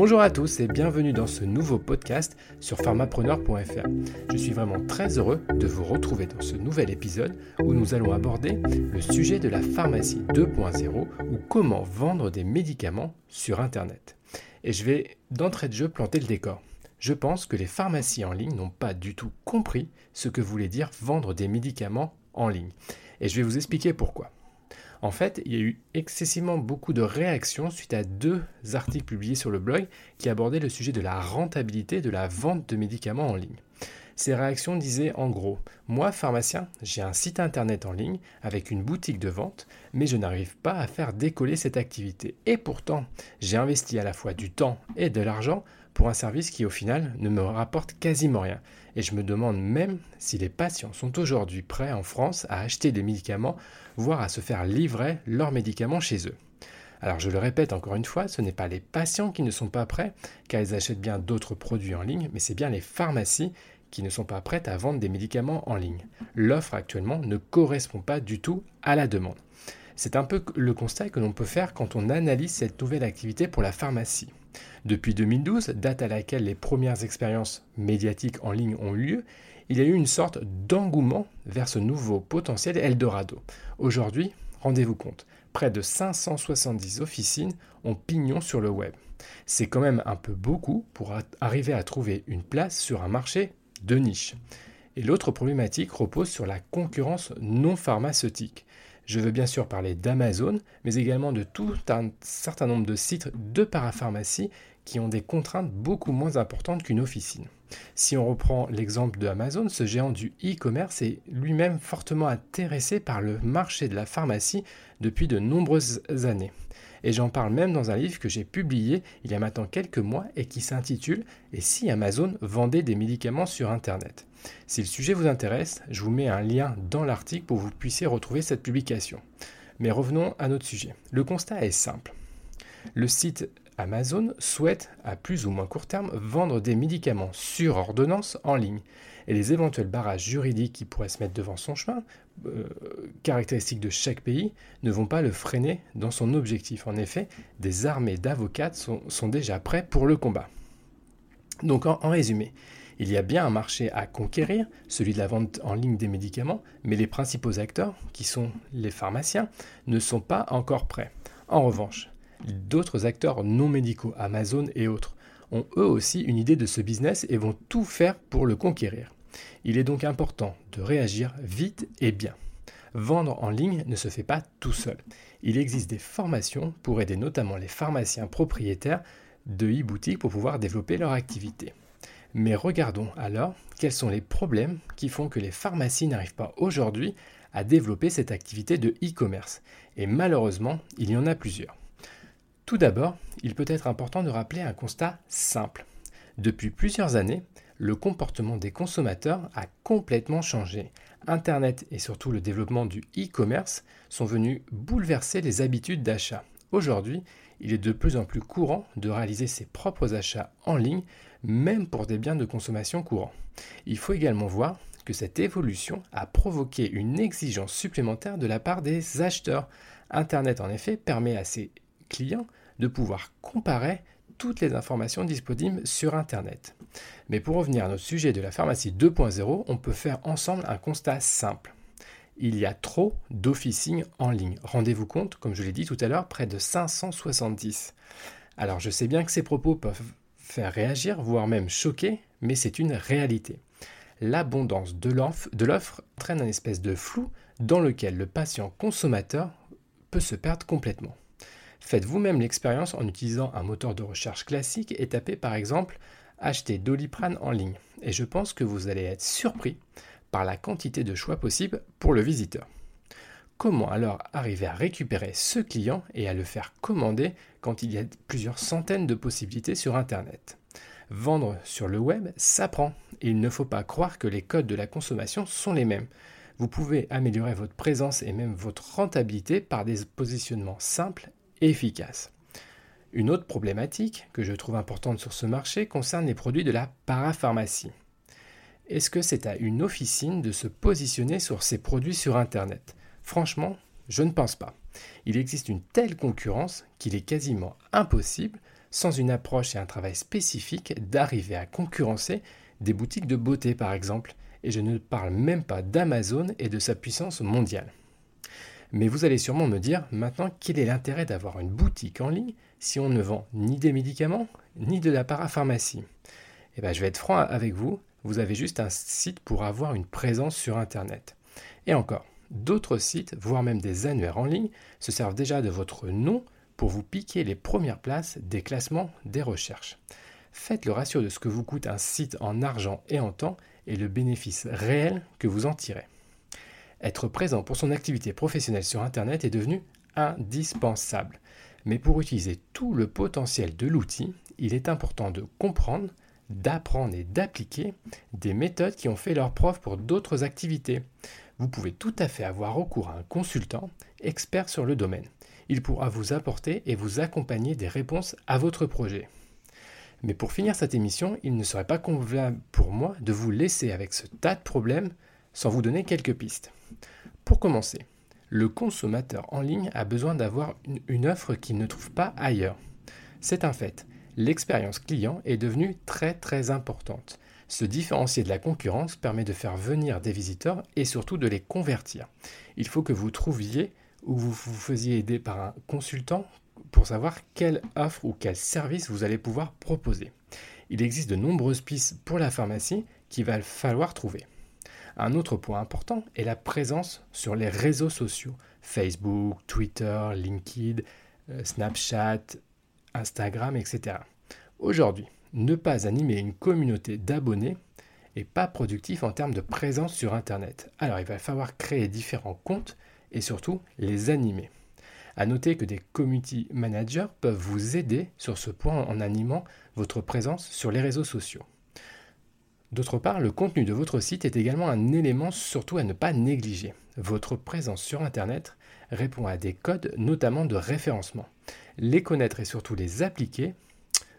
Bonjour à tous et bienvenue dans ce nouveau podcast sur pharmapreneur.fr. Je suis vraiment très heureux de vous retrouver dans ce nouvel épisode où nous allons aborder le sujet de la pharmacie 2.0 ou comment vendre des médicaments sur Internet. Et je vais d'entrée de jeu planter le décor. Je pense que les pharmacies en ligne n'ont pas du tout compris ce que voulait dire vendre des médicaments en ligne. Et je vais vous expliquer pourquoi. En fait, il y a eu excessivement beaucoup de réactions suite à deux articles publiés sur le blog qui abordaient le sujet de la rentabilité de la vente de médicaments en ligne. Ces réactions disaient en gros, moi pharmacien, j'ai un site internet en ligne avec une boutique de vente, mais je n'arrive pas à faire décoller cette activité. Et pourtant, j'ai investi à la fois du temps et de l'argent pour un service qui au final ne me rapporte quasiment rien. Et je me demande même si les patients sont aujourd'hui prêts en France à acheter des médicaments, voire à se faire livrer leurs médicaments chez eux. Alors je le répète encore une fois, ce n'est pas les patients qui ne sont pas prêts, car ils achètent bien d'autres produits en ligne, mais c'est bien les pharmacies qui ne sont pas prêtes à vendre des médicaments en ligne. L'offre actuellement ne correspond pas du tout à la demande. C'est un peu le constat que l'on peut faire quand on analyse cette nouvelle activité pour la pharmacie. Depuis 2012, date à laquelle les premières expériences médiatiques en ligne ont eu lieu, il y a eu une sorte d'engouement vers ce nouveau potentiel Eldorado. Aujourd'hui, rendez-vous compte, près de 570 officines ont pignon sur le web. C'est quand même un peu beaucoup pour arriver à trouver une place sur un marché de niche. Et l'autre problématique repose sur la concurrence non pharmaceutique. Je veux bien sûr parler d'Amazon, mais également de tout un certain nombre de sites de parapharmacie qui ont des contraintes beaucoup moins importantes qu'une officine. Si on reprend l'exemple de Amazon, ce géant du e-commerce est lui-même fortement intéressé par le marché de la pharmacie depuis de nombreuses années. Et j'en parle même dans un livre que j'ai publié il y a maintenant quelques mois et qui s'intitule Et si Amazon vendait des médicaments sur Internet? Si le sujet vous intéresse, je vous mets un lien dans l'article pour que vous puissiez retrouver cette publication. Mais revenons à notre sujet. Le constat est simple. Le site Amazon souhaite, à plus ou moins court terme, vendre des médicaments sur ordonnance en ligne. Et les éventuels barrages juridiques qui pourraient se mettre devant son chemin, euh, caractéristiques de chaque pays, ne vont pas le freiner dans son objectif. En effet, des armées d'avocats sont, déjà prêts pour le combat. Donc en résumé, il y a bien un marché à conquérir, celui de la vente en ligne des médicaments, mais les principaux acteurs, qui sont les pharmaciens, ne sont pas encore prêts. En revanche, D'autres acteurs non médicaux, Amazon et autres, ont eux aussi une idée de ce business et vont tout faire pour le conquérir. Il est donc important de réagir vite et bien. Vendre en ligne ne se fait pas tout seul. Il existe des formations pour aider notamment les pharmaciens propriétaires de e-boutiques pour pouvoir développer leur activité. Mais regardons alors quels sont les problèmes qui font que les pharmacies n'arrivent pas aujourd'hui à développer cette activité de e-commerce. Et malheureusement, il y en a plusieurs. Tout d'abord, il peut être important de rappeler un constat simple. Depuis plusieurs années, le comportement des consommateurs a complètement changé. Internet et surtout le développement du e-commerce sont venus bouleverser les habitudes d'achat. Aujourd'hui, il est de plus en plus courant de réaliser ses propres achats en ligne, même pour des biens de consommation courants. Il faut également voir que cette évolution a provoqué une exigence supplémentaire de la part des acheteurs. Internet en effet permet à ses clients de pouvoir comparer toutes les informations disponibles sur Internet. Mais pour revenir à notre sujet de la pharmacie 2.0, on peut faire ensemble un constat simple. Il y a trop d'officines en ligne. Rendez-vous compte, comme je l'ai dit tout à l'heure, près de 570. Alors je sais bien que ces propos peuvent faire réagir, voire même choquer, mais c'est une réalité. L'abondance de l'offre entraîne un espèce de flou dans lequel le patient consommateur peut se perdre complètement. Faites vous-même l'expérience en utilisant un moteur de recherche classique et tapez par exemple acheter Doliprane en ligne. Et je pense que vous allez être surpris par la quantité de choix possibles pour le visiteur. Comment alors arriver à récupérer ce client et à le faire commander quand il y a plusieurs centaines de possibilités sur Internet? Vendre sur le web s'apprend et il ne faut pas croire que les codes de la consommation sont les mêmes. Vous pouvez améliorer votre présence et même votre rentabilité par des positionnements simples efficace. Une autre problématique que je trouve importante sur ce marché concerne les produits de la parapharmacie. Est-ce que c'est à une officine de se positionner sur ces produits sur Internet? Franchement, je ne pense pas. Il existe une telle concurrence qu'il est quasiment impossible sans une approche et un travail spécifique, d'arriver à concurrencer des boutiques de beauté par exemple, et je ne parle même pas d'Amazon et de sa puissance mondiale. Mais vous allez sûrement me dire maintenant quel est l'intérêt d'avoir une boutique en ligne si on ne vend ni des médicaments ni de la parapharmacie? Eh bien, je vais être franc avec vous, vous avez juste un site pour avoir une présence sur Internet. Et encore, d'autres sites, voire même des annuaires en ligne, se servent déjà de votre nom pour vous piquer les premières places des classements des recherches. Faites le ratio de ce que vous coûte un site en argent et en temps et le bénéfice réel que vous en tirez. Être présent pour son activité professionnelle sur Internet est devenu indispensable. Mais pour utiliser tout le potentiel de l'outil, il est important de comprendre, d'apprendre et d'appliquer des méthodes qui ont fait leur preuve pour d'autres activités. Vous pouvez tout à fait avoir recours à un consultant expert sur le domaine. Il pourra vous apporter et vous accompagner des réponses à votre projet. Mais pour finir cette émission, il ne serait pas convenable pour moi de vous laisser avec ce tas de problèmes sans vous donner quelques pistes. Pour commencer, le consommateur en ligne a besoin d'avoir une, offre qu'il ne trouve pas ailleurs. C'est un fait. L'expérience client est devenue très très importante. Se différencier de la concurrence permet de faire venir des visiteurs et surtout de les convertir. Il faut que vous trouviez ou vous vous faisiez aider par un consultant pour savoir quelle offre ou quel service vous allez pouvoir proposer. Il existe de nombreuses pistes pour la pharmacie qu'il va falloir trouver. Un autre point important est la présence sur les réseaux sociaux Facebook, Twitter, LinkedIn, euh, Snapchat, Instagram, etc. Aujourd'hui, ne pas animer une communauté d'abonnés n'est pas productif en termes de présence sur Internet. Alors il va falloir créer différents comptes et surtout les animer. À noter que des community managers peuvent vous aider sur ce point en animant votre présence sur les réseaux sociaux. D'autre part, le contenu de votre site est également un élément surtout à ne pas négliger. Votre présence sur Internet répond à des codes, notamment de référencement. Les connaître et surtout les appliquer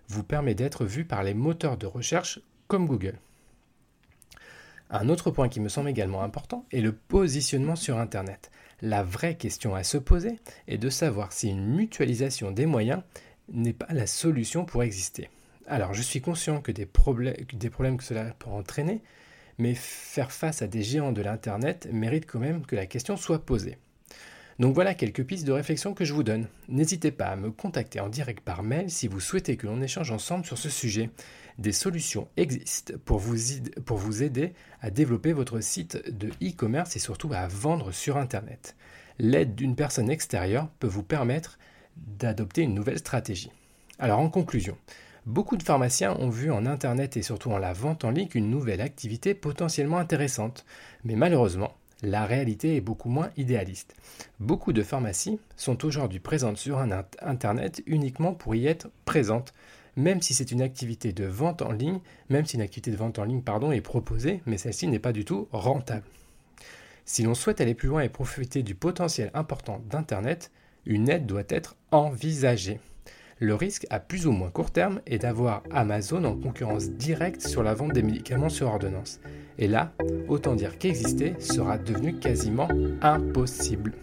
vous permet d'être vu par les moteurs de recherche comme Google. Un autre point qui me semble également important est le positionnement sur Internet. La vraie question à se poser est de savoir si une mutualisation des moyens n'est pas la solution pour exister. Alors, je suis conscient que des, problèmes, que cela peut entraîner, mais faire face à des géants de l'Internet mérite quand même que la question soit posée. Donc voilà quelques pistes de réflexion que je vous donne. N'hésitez pas à me contacter en direct par mail si vous souhaitez que l'on échange ensemble sur ce sujet. Des solutions existent pour vous aider à développer votre site de e-commerce et surtout à vendre sur Internet. L'aide d'une personne extérieure peut vous permettre d'adopter une nouvelle stratégie. Alors en conclusion, beaucoup de pharmaciens ont vu en Internet et surtout en la vente en ligne une nouvelle activité potentiellement intéressante. Mais malheureusement, la réalité est beaucoup moins idéaliste. Beaucoup de pharmacies sont aujourd'hui présentes sur un Internet uniquement pour y être présentes, même si c'est une activité de vente en ligne, même si une activité de vente en ligne est proposée, mais celle-ci n'est pas du tout rentable. Si l'on souhaite aller plus loin et profiter du potentiel important d'Internet, une aide doit être envisagée. Le risque à plus ou moins court terme est d'avoir Amazon en concurrence directe sur la vente des médicaments sur ordonnance. Et là, autant dire qu'exister sera devenu quasiment impossible.